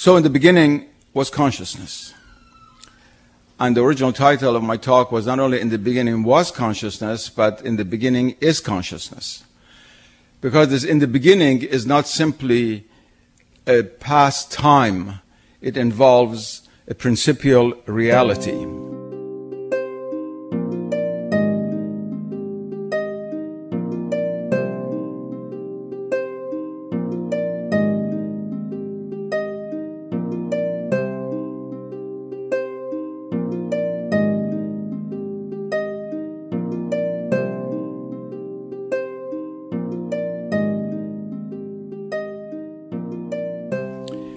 So, in the beginning was consciousness. And the original title of my talk was not only In the beginning was consciousness, but In the beginning is consciousness. Because this in the beginning is not simply a past time, it involves a principial reality.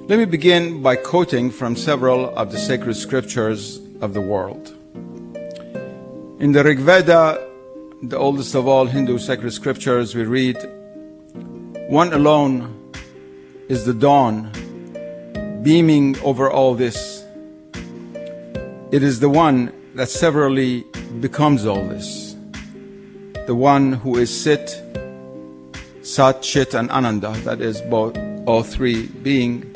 Let me begin by quoting from several of the sacred scriptures of the world. In the Rig Veda, the oldest of all Hindu sacred scriptures, we read, One alone is the dawn, beaming over all this. It is the one that severally becomes all this. The one who is Sit, Sat, Chit, and Ananda, that is both all three being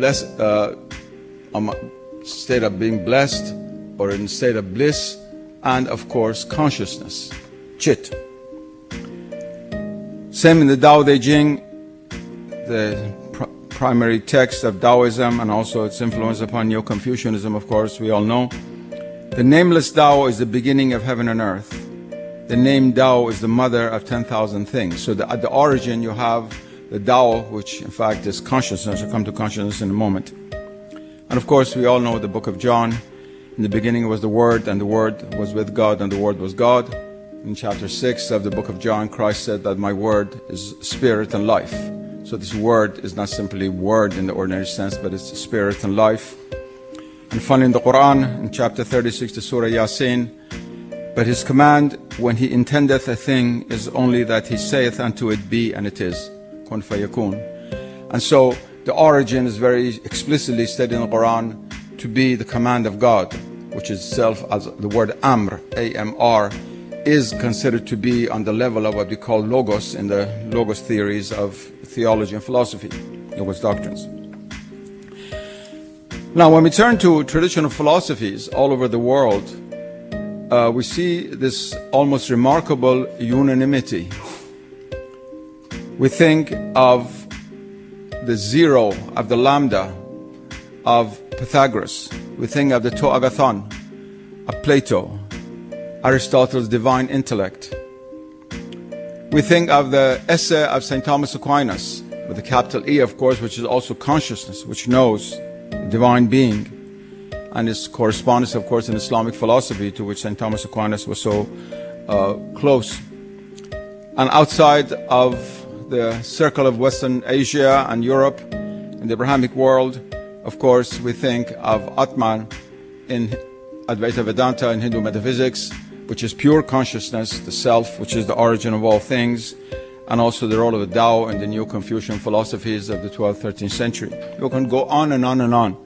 blessed, uh, um, state of being blessed or in state of bliss, and of course consciousness, chit. Same in the Tao Te Ching, the pr- primary text of Taoism and also its influence upon Neo Confucianism, of course, we all know. The nameless Tao is the beginning of heaven and earth. The name Tao is the mother of 10,000 things. So the, at the origin, you have the Tao, which in fact is consciousness. I'll come to consciousness in a moment. And of course, we all know the book of John. In the beginning was the Word, and the Word was with God, and the Word was God. In chapter 6 of the book of John, Christ said that my Word is spirit and life. So this Word is not simply Word in the ordinary sense, but it's spirit and life. And finally, in the Quran, in chapter 36, the Surah Yasin, but his command when he intendeth a thing is only that he saith unto it be, and it is kun fayakun. And so the origin is very explicitly stated in the Quran to be the command of God, which is itself as the word Amr, A-M-R, is considered to be on the level of what we call logos in the logos theories of theology and philosophy, logos doctrines. Now, when we turn to traditional philosophies all over the world, uh, we see this almost remarkable unanimity we think of the zero of the lambda of Pythagoras. We think of the to agathon of Plato, Aristotle's divine intellect. We think of the Esse of St. Thomas Aquinas, with the capital E, of course, which is also consciousness, which knows the divine being, and its correspondence, of course, in Islamic philosophy, to which St. Thomas Aquinas was so uh, close. And outside of the circle of Western Asia and Europe in the Abrahamic world, of course, we think of Atman in Advaita Vedanta in Hindu metaphysics, which is pure consciousness, the self, which is the origin of all things, and also the role of the Tao in the Neo Confucian philosophies of the 12th, 13th century. You can go on and on and on.